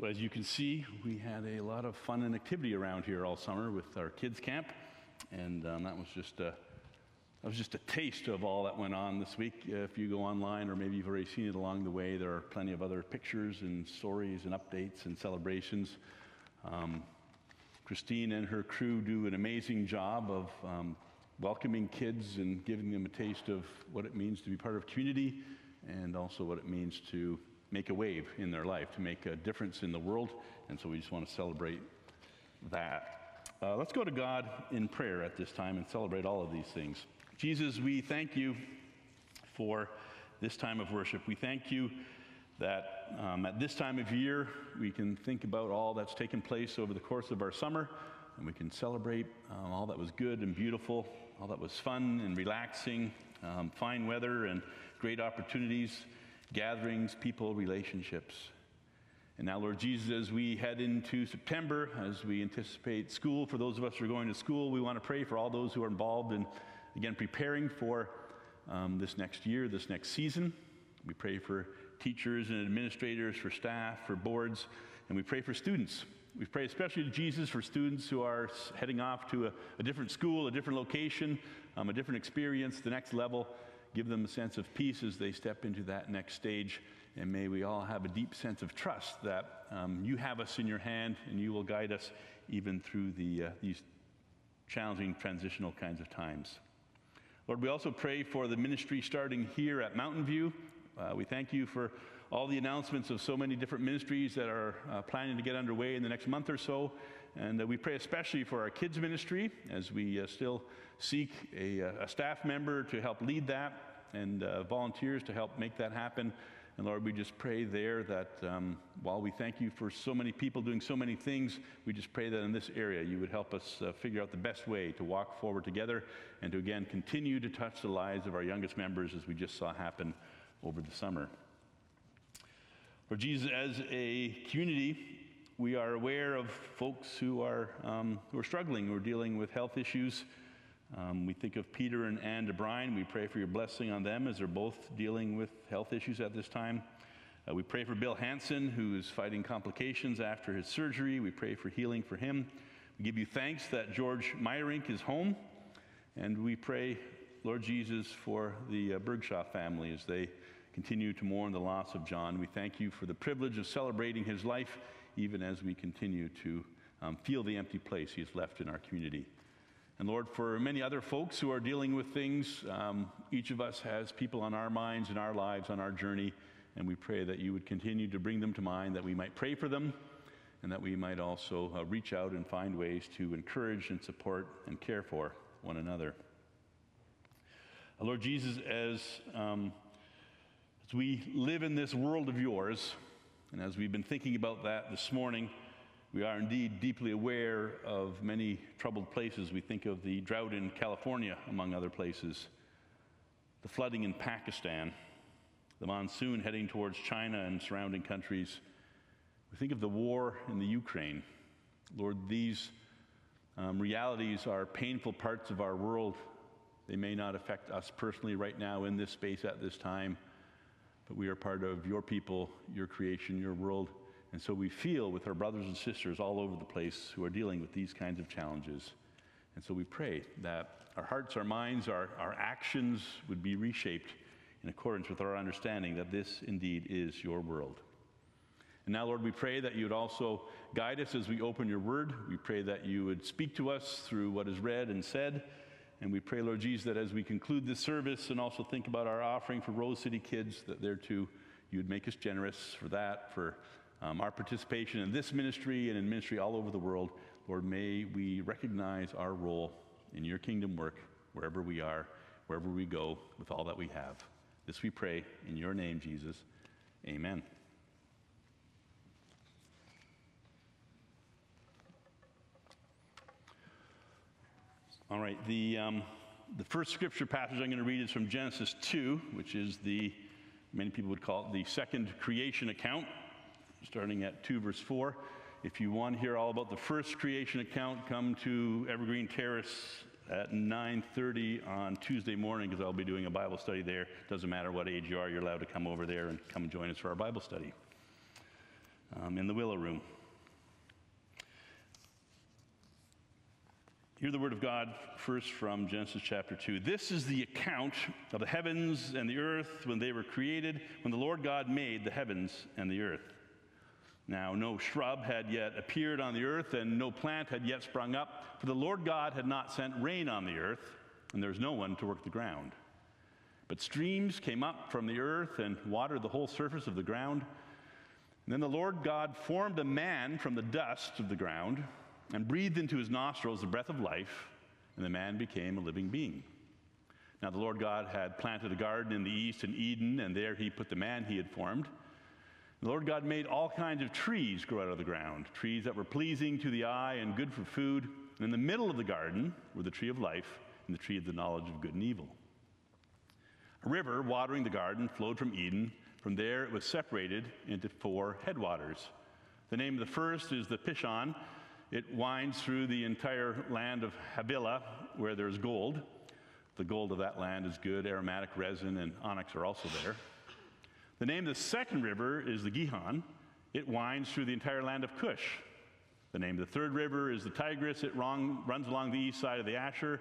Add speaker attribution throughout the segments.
Speaker 1: So, as you can see, we had a lot of fun and activity around here all summer with our kids' camp, and um, that was just a that was just a taste of all that went on this week. Uh, if you go online, or maybe you've already seen it along the way, there are plenty of other pictures and stories and updates and celebrations. Um, Christine and her crew do an amazing job of um, welcoming kids and giving them a taste of what it means to be part of community and also what it means to make a wave in their life, to make a difference in the world. And so we just want to celebrate that. Uh, let's go to God in prayer at this time and celebrate all of these things. Jesus, we thank you for this time of worship. We thank you that um, at this time of year we can think about all that's taken place over the course of our summer and we can celebrate um, all that was good and beautiful, all that was fun and relaxing, um, fine weather and great opportunities gatherings, people, relationships. And now, Lord Jesus, as we head into September, as we anticipate school, for those of us who are going to school, we want to pray for all those who are involved in, again, preparing for um, this next year, this next season. We pray for teachers and administrators, for staff, for boards, and we pray for students. We pray especially to Jesus for students who are heading off to a, a different school, a different location, um, a different experience, the next level give them a sense of peace as they step into that next stage. And may we all have a deep sense of trust that um, you have us in your hand and you will guide us even through the, uh, these challenging transitional kinds of times. Lord, we also pray for the ministry starting here at Mountain View. Uh, we thank you for all the announcements of so many different ministries that are uh, planning to get underway in the next month or so. And uh, we pray especially for our kids' ministry as we uh, still seek a, uh, a, staff member to help lead that and uh, volunteers to help make that happen. And Lord, we just pray there that um, while we thank you for so many people doing so many things, we just pray that in this area you would help us uh, figure out the best way to walk forward together and to again continue to touch the lives of our youngest members as we just saw happen over the summer. Lord Jesus, as a community, we are aware of folks who are, um, who are struggling, who are dealing with health issues. Um, we think of Peter and Anne DeBrine. We pray for your blessing on them as they're both dealing with health issues at this time. Uh, we pray for Bill Hanson, who is fighting complications after his surgery. We pray for healing for him. We give you thanks that George Meyerink is home. And we pray, Lord Jesus, for the uh, Bergshaw family as they continue to mourn the loss of John. We thank you for the privilege of celebrating his life even as we continue to um, feel the empty place He has left in our community. And Lord, for many other folks who are dealing with things, um, each of us has people on our minds, in our lives, on our journey, and we pray that you would continue to bring them to mind, that we might pray for them, and that we might also uh, reach out and find ways to encourage and support and care for one another. Lord Jesus, as, um, as we live in this world of yours, and as we've been thinking about that this morning, we are indeed deeply aware of many troubled places. We think of the drought in California, among other places, the flooding in Pakistan, the monsoon heading towards China and surrounding countries. We think of the war in the Ukraine. Lord, these um, realities are painful parts of our world. They may not affect us personally right now in this space at this time we are part of your people, your creation, your world. And so we feel with our brothers and sisters all over the place who are dealing with these kinds of challenges. And so we pray that our hearts, our minds, our, our actions would be reshaped in accordance with our understanding that this indeed is your world. And now, Lord, we pray that you would also guide us as we open your word. We pray that you would speak to us through what is read and said. And we pray, Lord Jesus, that as we conclude this service and also think about our offering for Rose City kids, that there too you would make us generous for that, for um, our participation in this ministry and in ministry all over the world. Lord, may we recognize our role in your kingdom work wherever we are, wherever we go, with all that we have. This we pray in your name, Jesus. Amen. All right, the, um, the first scripture passage I'm going to read is from Genesis 2, which is the, many people would call it the second creation account, starting at 2 verse 4. If you want to hear all about the first creation account, come to Evergreen Terrace at 9.30 on Tuesday morning because I'll be doing a Bible study there. Doesn't matter what age you are, you're allowed to come over there and come join us for our Bible study. um, in the Willow Room. Hear the word of God first from Genesis chapter 2. This is the account of the heavens and the earth when they were created, when the Lord God made the heavens and the earth. Now, no shrub had yet appeared on the earth, and no plant had yet sprung up, for the Lord God had not sent rain on the earth, and there was no one to work the ground. But streams came up from the earth and watered the whole surface of the ground. And then the Lord God formed a man from the dust of the ground and breathed into his nostrils the breath of life, and the man became a living being. Now, the Lord God had planted a garden in the east in Eden, and there he put the man he had formed. The Lord God made all kinds of trees grow out of the ground, trees that were pleasing to the eye and good for food. And in the middle of the garden were the tree of life and the tree of the knowledge of good and evil. A river watering the garden flowed from Eden. From there, it was separated into four headwaters. The name of the first is the Pishon, it winds through the entire land of Havilah, where there's gold. The gold of that land is good. Aromatic resin and onyx are also there. The name of the second river is the Gihon. It winds through the entire land of Cush. The name of the third river is the Tigris. It runs along the east side of the Ashur.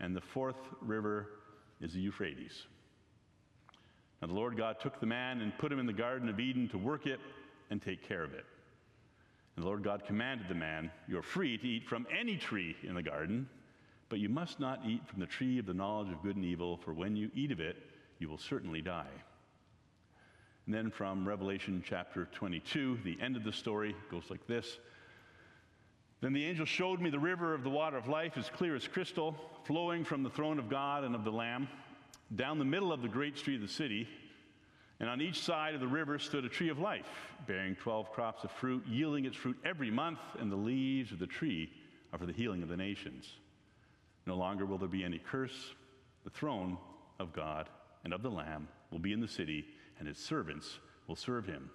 Speaker 1: And the fourth river is the Euphrates. Now the Lord God took the man and put him in the Garden of Eden to work it and take care of it. And the Lord God commanded the man, You are free to eat from any tree in the garden, but you must not eat from the tree of the knowledge of good and evil, for when you eat of it, you will certainly die. And then from Revelation chapter 22, the end of the story goes like this. Then the angel showed me the river of the water of life, as clear as crystal, flowing from the throne of God and of the Lamb, down the middle of the great street of the city and on each side of the river stood a tree of life, bearing 12 crops of fruit, yielding its fruit every month, and the leaves of the tree are for the healing of the nations. No longer will there be any curse. The throne of God and of the Lamb will be in the city, and his servants will serve him.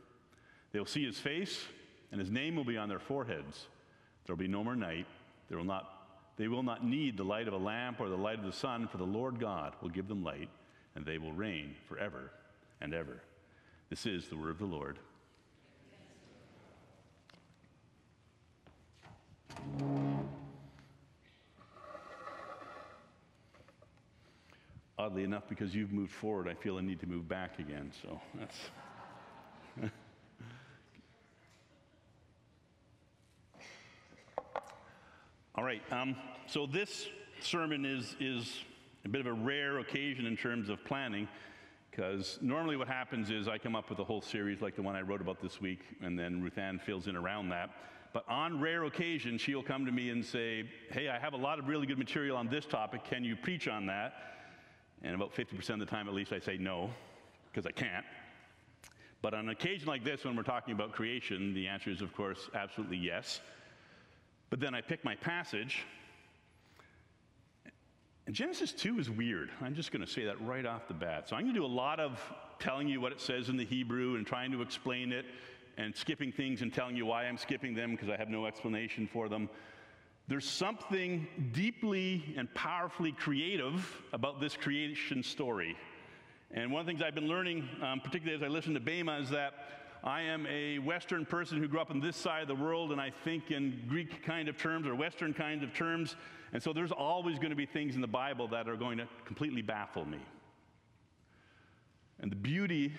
Speaker 1: They will see his face, and his name will be on their foreheads. There will be no more night. There will not, they will not need the light of a lamp or the light of the sun, for the Lord God will give them light, and they will reign forever and ever. This is the word of the Lord. Oddly enough, because you've moved forward, I feel a need to move back again. So that's. All right. Um, so this sermon is is a bit of a rare occasion in terms of planning because normally what happens is I come up with a whole series like the one I wrote about this week, and then Ruth Ann fills in around that. But on rare occasions, she'll come to me and say, Hey, I have a lot of really good material on this topic. Can you preach on that? And about 50% of the time, at least, I say no, because I can't. But on an occasion like this, when we're talking about creation, the answer is, of course, absolutely yes. But then I pick my passage and Genesis 2 is weird. I'm just going to say that right off the bat. So I'm going to do a lot of telling you what it says in the Hebrew and trying to explain it and skipping things and telling you why I'm skipping them because I have no explanation for them. There's something deeply and powerfully creative about this creation story. And one of the things I've been learning, um, particularly as I listen to Bema, is that I am a Western person who grew up on this side of the world, and I think in Greek kind of terms or Western kind of terms. And so there's always going to be things in the Bible that are going to completely baffle me. And the beauty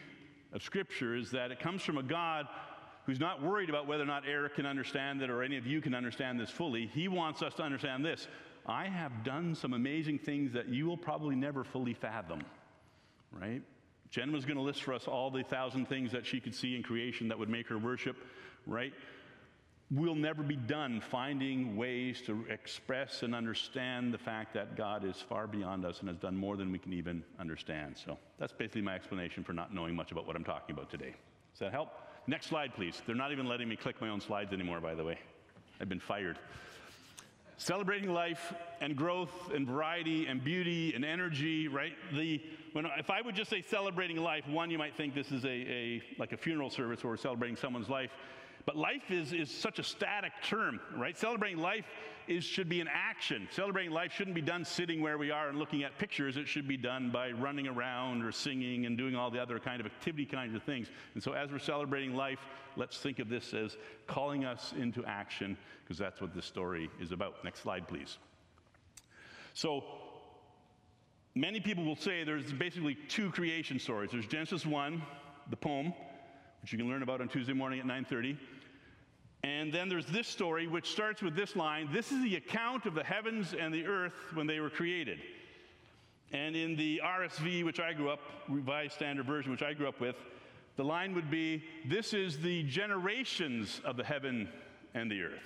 Speaker 1: of Scripture is that it comes from a God who's not worried about whether or not Eric can understand it or any of you can understand this fully. He wants us to understand this. I have done some amazing things that you will probably never fully fathom, right? Jen was going to list for us all the thousand things that she could see in creation that would make her worship, right? we'll never be done finding ways to express and understand the fact that God is far beyond us and has done more than we can even understand. So that's basically my explanation for not knowing much about what I'm talking about today. Does that help? Next slide, please. They're not even letting me click my own slides anymore, by the way. I've been fired. Celebrating life and growth and variety and beauty and energy, right? The, when, if I would just say celebrating life, one, you might think this is a, a like a funeral service where we're celebrating someone's life. But life is, is such a static term, right? Celebrating life is, should be an action. Celebrating life shouldn't be done sitting where we are and looking at pictures. It should be done by running around or singing and doing all the other kind of activity kinds of things. And so as we're celebrating life, let's think of this as calling us into action because that's what this story is about. Next slide, please. So many people will say there's basically two creation stories. There's Genesis 1, the poem, which you can learn about on Tuesday morning at 9:30. And then there's this story, which starts with this line This is the account of the heavens and the earth when they were created. And in the RSV, which I grew up, Revised Standard Version, which I grew up with, the line would be This is the generations of the heaven and the earth.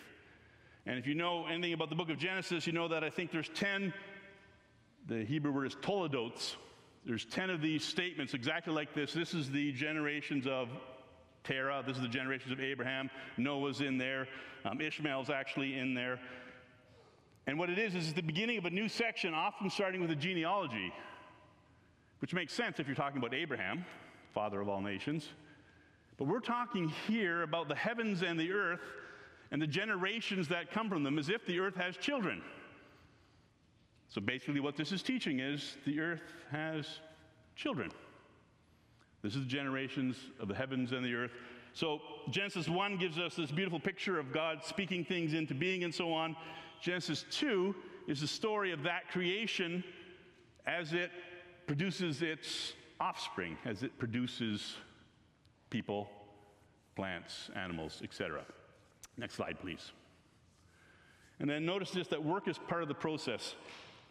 Speaker 1: And if you know anything about the book of Genesis, you know that I think there's 10, the Hebrew word is toledotes. There's 10 of these statements exactly like this. This is the generations of Terah. This is the generations of Abraham. Noah's in there. Um, Ishmael's actually in there. And what it is, is the beginning of a new section, often starting with a genealogy, which makes sense if you're talking about Abraham, father of all nations. But we're talking here about the heavens and the earth and the generations that come from them as if the earth has children. So basically, what this is teaching is the earth has children. This is the generations of the heavens and the earth. So Genesis 1 gives us this beautiful picture of God speaking things into being and so on. Genesis 2 is the story of that creation as it produces its offspring, as it produces people, plants, animals, etc. Next slide, please. And then notice this that work is part of the process.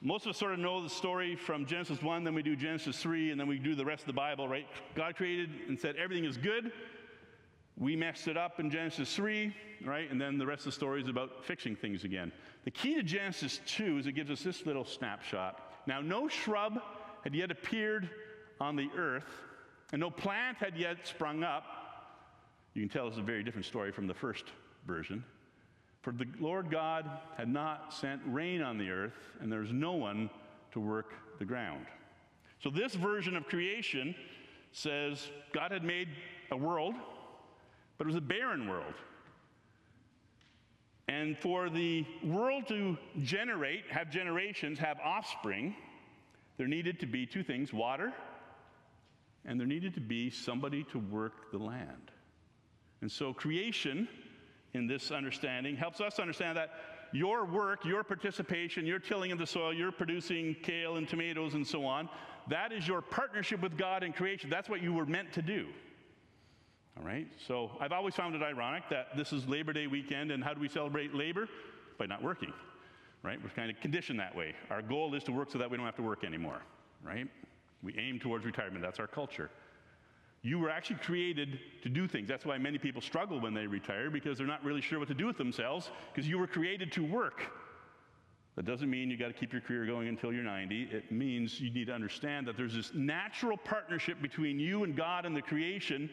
Speaker 1: Most of us sort of know the story from Genesis 1, then we do Genesis 3, and then we do the rest of the Bible, right? God created and said everything is good. We messed it up in Genesis 3, right? And then the rest of the story is about fixing things again. The key to Genesis 2 is it gives us this little snapshot. Now, no shrub had yet appeared on the earth, and no plant had yet sprung up. You can tell it's a very different story from the first version. For the Lord God had not sent rain on the earth, and there's no one to work the ground. So, this version of creation says God had made a world, but it was a barren world. And for the world to generate, have generations, have offspring, there needed to be two things water, and there needed to be somebody to work the land. And so, creation in this understanding helps us understand that your work, your participation, your tilling of the soil, your producing kale and tomatoes and so on, that is your partnership with God in creation. That's what you were meant to do. All right? So I've always found it ironic that this is Labor Day weekend, and how do we celebrate labor? By not working, right? We're kind of conditioned that way. Our goal is to work so that we don't have to work anymore, right? We aim towards retirement. That's our culture. You were actually created to do things. That's why many people struggle when they retire because they're not really sure what to do with themselves because you were created to work. That doesn't mean you got to keep your career going until you're 90. It means you need to understand that there's this natural partnership between you and God and the creation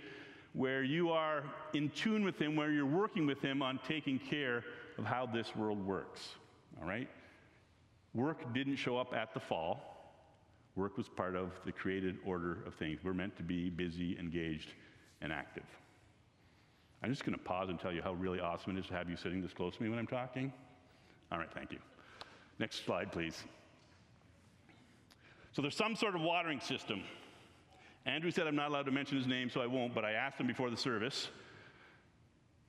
Speaker 1: where you are in tune with Him, where you're working with Him on taking care of how this world works. All right? Work didn't show up at the fall. Work was part of the created order of things. We're meant to be busy, engaged, and active. I'm just going to pause and tell you how really awesome it is to have you sitting this close to me when I'm talking. All right, thank you. Next slide, please. So there's some sort of watering system. Andrew said I'm not allowed to mention his name, so I won't, but I asked him before the service.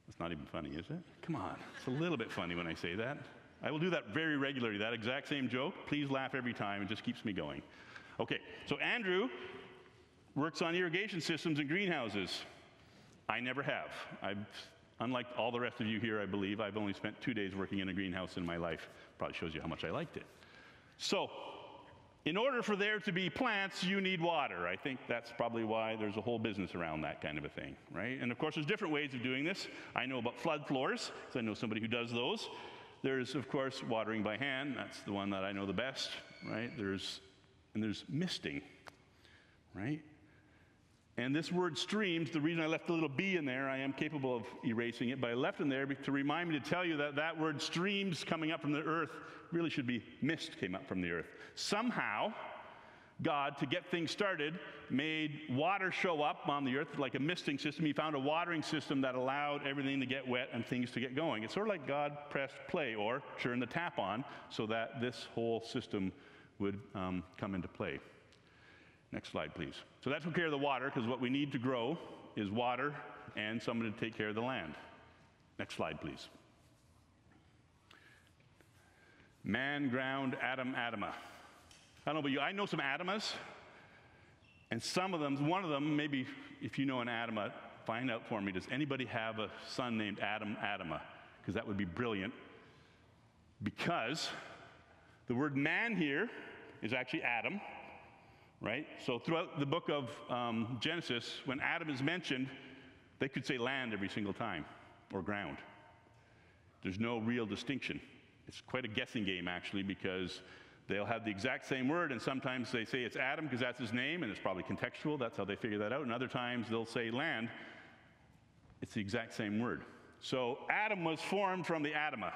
Speaker 1: It's not even funny, is it? Come on. It's a little bit funny when I say that. I will do that very regularly, that exact same joke. Please laugh every time. It just keeps me going. Okay, so Andrew works on irrigation systems and greenhouses. I never have. I've, unlike all the rest of you here, I believe, I've only spent two days working in a greenhouse in my life. Probably shows you how much I liked it. So, in order for there to be plants, you need water. I think that's probably why there's a whole business around that kind of a thing, right? And of course, there's different ways of doing this. I know about flood floors, because I know somebody who does those. There's, of course, watering by hand. That's the one that I know the best, right? There's and there's misting, right? And this word streams, the reason I left the little b in there, I am capable of erasing it, but I left in there to remind me to tell you that that word streams coming up from the earth really should be mist came up from the earth. Somehow, God, to get things started, made water show up on the earth like a misting system. He found a watering system that allowed everything to get wet and things to get going. It's sort of like God pressed play or turned the tap on so that this whole system would um, come into play. Next slide, please. So that took care of the water because what we need to grow is water and someone to take care of the land. Next slide, please. Man, ground, Adam, Adama. I don't know about you, I know some Adamas, and some of them, one of them, maybe if you know an Adama, find out for me. Does anybody have a son named Adam Adama? Because that would be brilliant. Because the word man here is actually Adam, right? So throughout the book of um, Genesis, when Adam is mentioned, they could say land every single time or ground. There's no real distinction. It's quite a guessing game, actually, because they'll have the exact same word, and sometimes they say it's Adam because that's his name, and it's probably contextual. That's how they figure that out. And other times they'll say land. It's the exact same word. So Adam was formed from the Adama,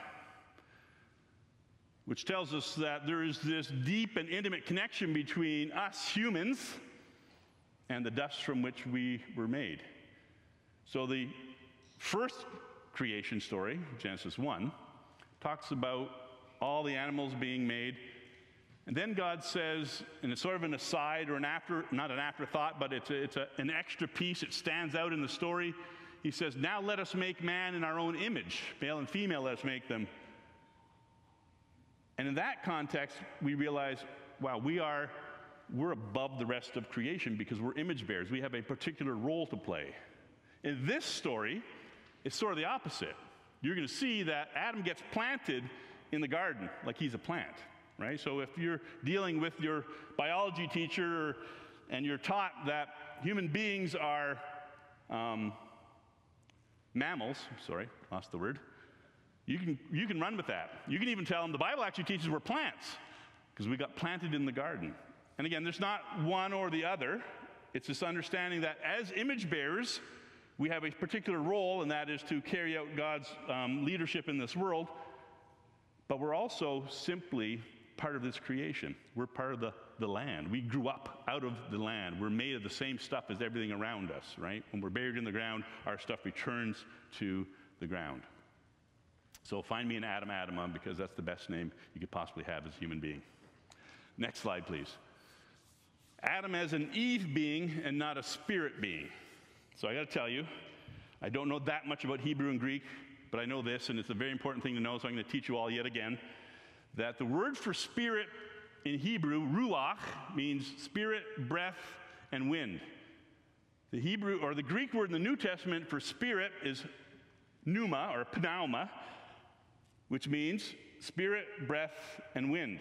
Speaker 1: which tells us that there is this deep and intimate connection between us humans and the dust from which we were made. So the first creation story, Genesis 1, talks about all the animals being made. And then God says, and it's sort of an aside or an after, not an afterthought, but it's, a, it's a, an extra piece. It stands out in the story. He says, Now let us make man in our own image. Male and female, let us make them. And in that context, we realize, wow, we are, we're above the rest of creation because we're image bearers. We have a particular role to play. In this story, it's sort of the opposite you're going to see that Adam gets planted in the garden like he's a plant, right? So if you're dealing with your biology teacher and you're taught that human beings are um, mammals, sorry, lost the word, you can, you can run with that. You can even tell them the Bible actually teaches we're plants because we got planted in the garden. And again, there's not one or the other. It's this understanding that as image bearers, we have a particular role, and that is to carry out God's um, leadership in this world. But we're also simply part of this creation. We're part of the, the land. We grew up out of the land. We're made of the same stuff as everything around us, right? When we're buried in the ground, our stuff returns to the ground. So find me an Adam Adama because that's the best name you could possibly have as a human being. Next slide, please. Adam as an Eve being and not a spirit being. So I got to tell you, I don't know that much about Hebrew and Greek, but I know this, and it's a very important thing to know, so I'm going to teach you all yet again that the word for spirit in Hebrew, ruach, means spirit, breath, and wind. The Hebrew or the Greek word in the New Testament for spirit is pneuma or pneuma, which means spirit, breath, and wind.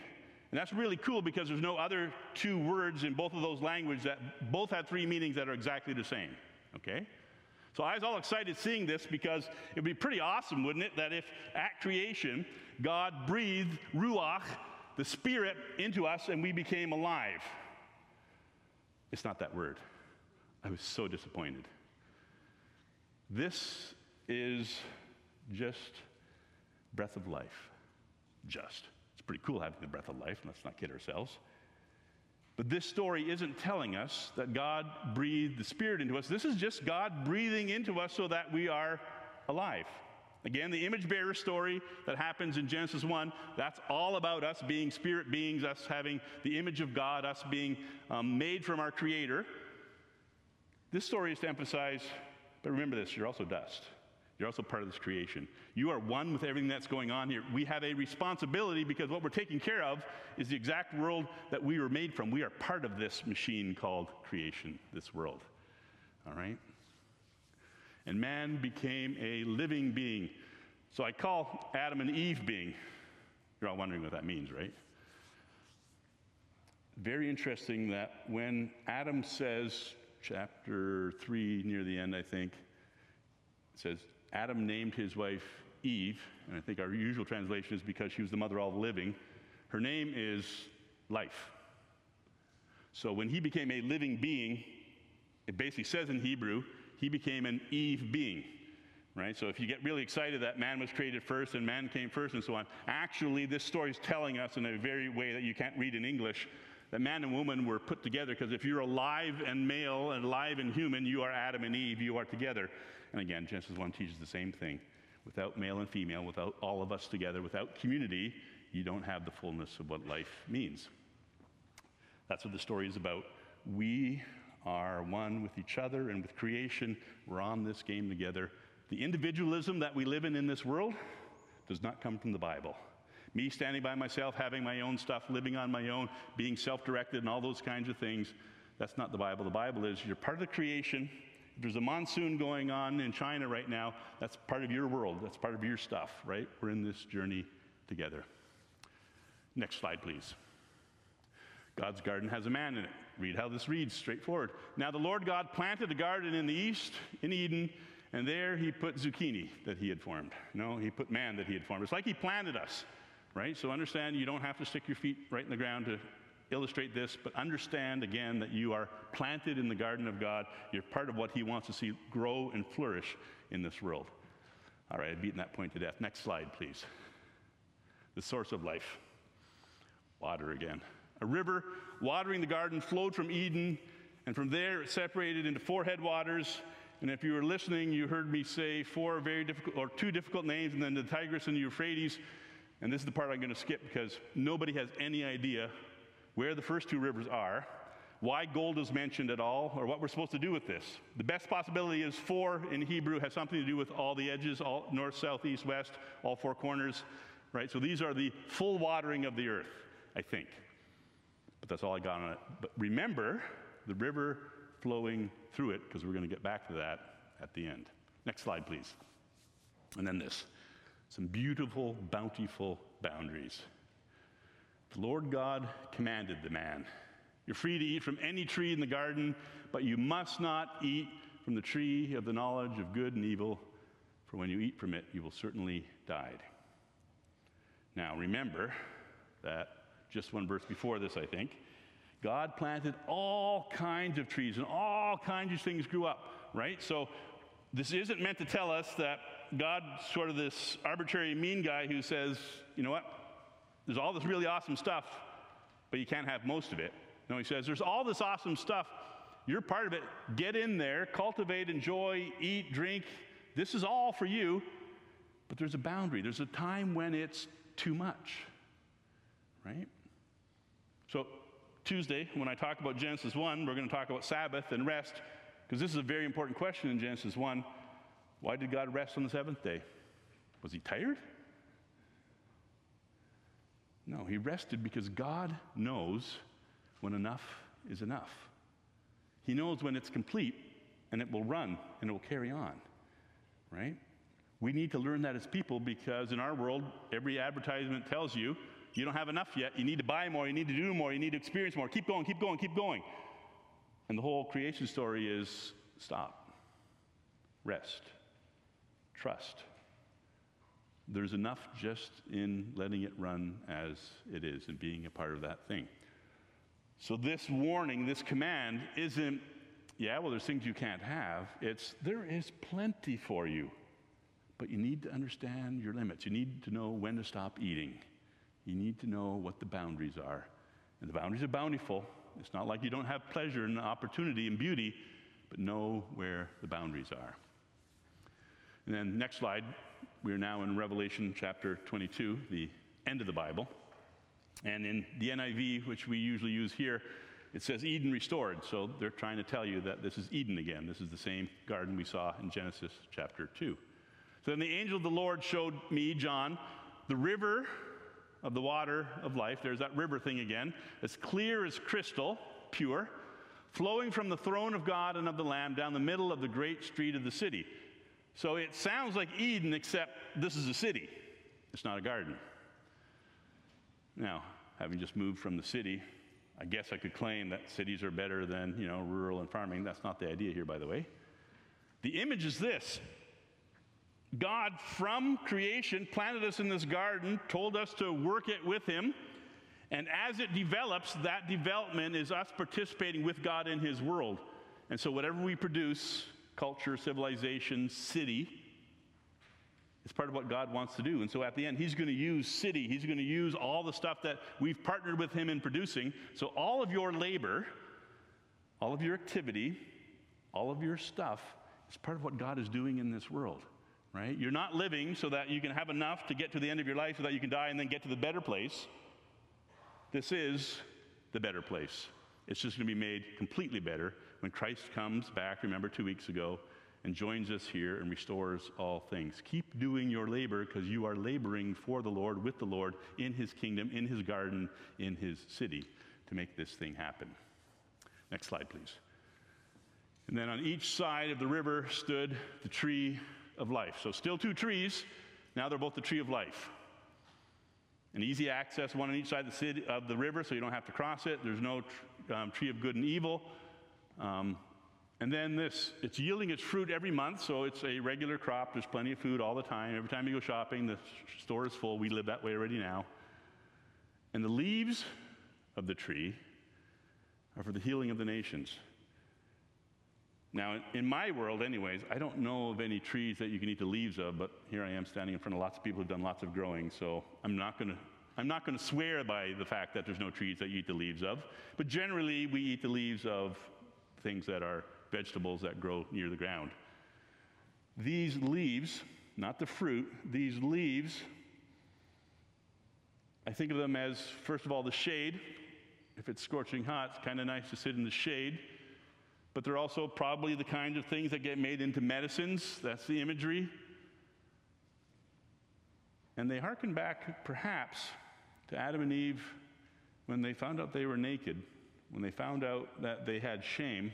Speaker 1: And that's really cool because there's no other two words in both of those languages that both have three meanings that are exactly the same okay? So I was all excited seeing this because it would be pretty awesome, wouldn't it, that if at creation God breathed Ruach, the Spirit, into us and we became alive. It's not that word. I was so disappointed. This is just breath of life. Just. It's pretty cool having the breath of life, let's not kid ourselves. But this story isn't telling us that God breathed the Spirit into us. This is just God breathing into us so that we are alive. Again, the image bearer story that happens in Genesis 1, that's all about us being spirit beings, us having the image of God, us being um, made from our Creator. This story is to emphasize, but remember this, you're also dust. You're also part of this creation. You are one with everything that's going on here. We have a responsibility because what we're taking care of is the exact world that we were made from. We are part of this machine called creation, this world. All right? And man became a living being. So I call Adam and Eve being. You're all wondering what that means, right? Very interesting that when Adam says, chapter 3, near the end, I think, says, Adam named his wife Eve, and I think our usual translation is because she was the mother of all living. Her name is life. So when he became a living being, it basically says in Hebrew, he became an Eve being. Right? So if you get really excited that man was created first and man came first and so on, actually this story is telling us in a very way that you can't read in English that man and woman were put together because if you're alive and male and alive and human, you are Adam and Eve, you are together. And again, Genesis 1 teaches the same thing. Without male and female, without all of us together, without community, you don't have the fullness of what life means. That's what the story is about. We are one with each other and with creation. We're on this game together. The individualism that we live in in this world does not come from the Bible. Me standing by myself, having my own stuff, living on my own, being self directed, and all those kinds of things, that's not the Bible. The Bible is you're part of the creation. If there's a monsoon going on in China right now, that's part of your world. That's part of your stuff, right? We're in this journey together. Next slide, please. God's garden has a man in it. Read how this reads, straightforward. Now the Lord God planted a garden in the east, in Eden, and there he put zucchini that he had formed. No, he put man that he had formed. It's like he planted us, right? So understand you don't have to stick your feet right in the ground to illustrate this, but understand again that you are planted in the garden of God. You're part of what he wants to see grow and flourish in this world. All right, I've beaten that point to death. Next slide, please. The source of life. Water again. A river watering the garden flowed from Eden, and from there it separated into four headwaters. And if you were listening, you heard me say four very difficult, or two difficult names, and then the Tigris and the Euphrates. And this is the part I'm going to skip because nobody has any idea where the first two rivers are, why gold is mentioned at all, or what we're supposed to do with this. The best possibility is four in Hebrew has something to do with all the edges, all north, south, east, west, all four corners, right? So these are the full watering of the earth, I think. But that's all I got on it. But remember the river flowing through it, because we're going to get back to that at the end. Next slide, please. And then this some beautiful, bountiful boundaries. The Lord God commanded the man You're free to eat from any tree in the garden, but you must not eat from the tree of the knowledge of good and evil, for when you eat from it, you will certainly die. Now, remember that just one verse before this, I think, God planted all kinds of trees and all kinds of things grew up, right? So this isn't meant to tell us that God's sort of this arbitrary mean guy who says, you know what, there's all this really awesome stuff, but you can't have most of it. No, he says, there's all this awesome stuff. You're part of it. Get in there, cultivate, enjoy, eat, drink. This is all for you, but there's a boundary. There's a time when it's too much, right? So, Tuesday, when I talk about Genesis 1, we're going to talk about Sabbath and rest, because this is a very important question in Genesis 1. Why did God rest on the seventh day? Was he tired? No, he rested because God knows when enough is enough. He knows when it's complete and it will run and it will carry on, right? We need to learn that as people because in our world, every advertisement tells you you don't have enough yet. You need to buy more. You need to do more. You need to experience more. Keep going, keep going, keep going. And the whole creation story is stop, rest, trust. There's enough just in letting it run as it is and being a part of that thing. So, this warning, this command isn't, yeah, well, there's things you can't have. It's, there is plenty for you. But you need to understand your limits. You need to know when to stop eating. You need to know what the boundaries are. And the boundaries are bountiful. It's not like you don't have pleasure and opportunity and beauty, but know where the boundaries are. And then, next slide, we are now in Revelation chapter 22, the end of the Bible. And in the NIV, which we usually use here, it says Eden restored. So they're trying to tell you that this is Eden again. This is the same garden we saw in Genesis chapter 2. So then the angel of the Lord showed me, John, the river of the water of life. There's that river thing again, as clear as crystal, pure, flowing from the throne of God and of the Lamb down the middle of the great street of the city. So it sounds like Eden, except this is a city, it's not a garden. Now, having just moved from the city, I guess I could claim that cities are better than, you know, rural and farming. That's not the idea here, by the way. The image is this God, from creation, planted us in this garden, told us to work it with Him. And as it develops, that development is us participating with God in His world. And so, whatever we produce culture, civilization, city It's part of what God wants to do. And so at the end, He's going to use city. He's going to use all the stuff that we've partnered with Him in producing. So all of your labor, all of your activity, all of your stuff is part of what God is doing in this world, right? You're not living so that you can have enough to get to the end of your life so that you can die and then get to the better place. This is the better place. It's just going to be made completely better when Christ comes back, remember two weeks ago, and joins us here and restores all things. Keep doing your labor because you are laboring for the Lord, with the Lord, in his kingdom, in his garden, in his city to make this thing happen. Next slide, please. And then on each side of the river stood the tree of life. So, still two trees. Now they're both the tree of life. An easy access, one on each side of the, city, of the river, so you don't have to cross it. There's no tr- um, tree of good and evil. Um, and then this, it's yielding its fruit every month, so it's a regular crop. There's plenty of food all the time. Every time you go shopping, the store is full. We live that way already now. And the leaves of the tree are for the healing of the nations. Now, in my world, anyways, I don't know of any trees that you can eat the leaves of, but here I am standing in front of lots of people who've done lots of growing, so I'm not going to. I'm not going to swear by the fact that there's no trees that you eat the leaves of, but generally we eat the leaves of things that are vegetables that grow near the ground. These leaves, not the fruit, these leaves, I think of them as, first of all, the shade. If it's scorching hot, it's kind of nice to sit in the shade but they're also probably the kinds of things that get made into medicines. That's the imagery. And they hearken back, perhaps, to Adam and Eve when they found out they were naked, when they found out that they had shame.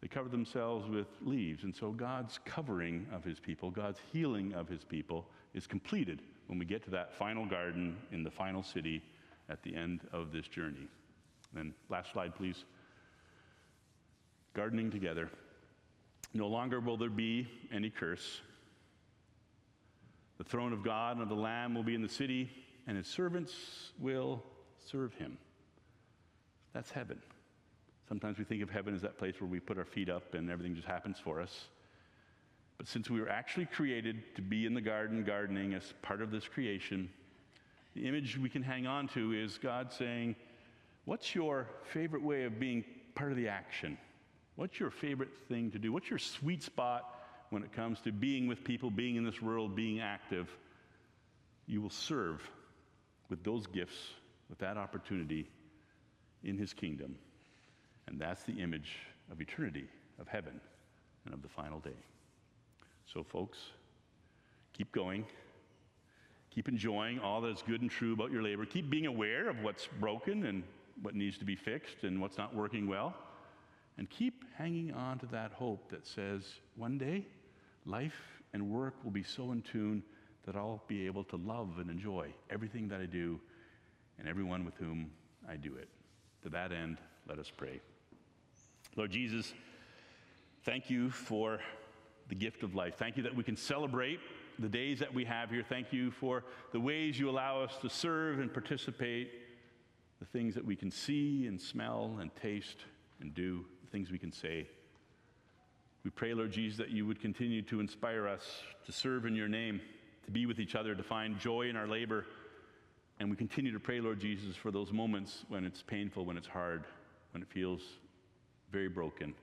Speaker 1: They covered themselves with leaves. And so God's covering of his people, God's healing of his people, is completed when we get to that final garden in the final city at the end of this journey. And last slide, please gardening together. No longer will there be any curse. The throne of God and of the Lamb will be in the city, and his servants will serve him. That's heaven. Sometimes we think of heaven as that place where we put our feet up and everything just happens for us. But since we were actually created to be in the garden, gardening as part of this creation, the image we can hang on to is God saying, What's your favorite way of being part of the action? What's your favorite thing to do? What's your sweet spot when it comes to being with people, being in this world, being active? You will serve with those gifts, with that opportunity in His kingdom. And that's the image of eternity, of heaven, and of the final day. So, folks, keep going. Keep enjoying all that's good and true about your labor. Keep being aware of what's broken and what needs to be fixed and what's not working well. And keep hanging on to that hope that says one day life and work will be so in tune that I'll be able to love and enjoy everything that I do and everyone with whom I do it. To that end, let us pray. Lord Jesus, thank you for the gift of life. Thank you that we can celebrate the days that we have here. Thank you for the ways you allow us to serve and participate, the things that we can see and smell and taste and do the things we can say. We pray, Lord Jesus, that you would continue to inspire us to serve in your name, to be with each other, to find joy in our labor. And we continue to pray, Lord Jesus, for those moments when it's painful, when it's hard, when it feels very broken,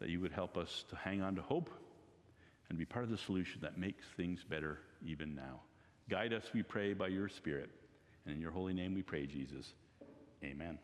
Speaker 1: that you would help us to hang on to hope and be part of the solution that makes things better even now. Guide us, we pray, by your Spirit. And in your holy name we pray, Jesus. Amen.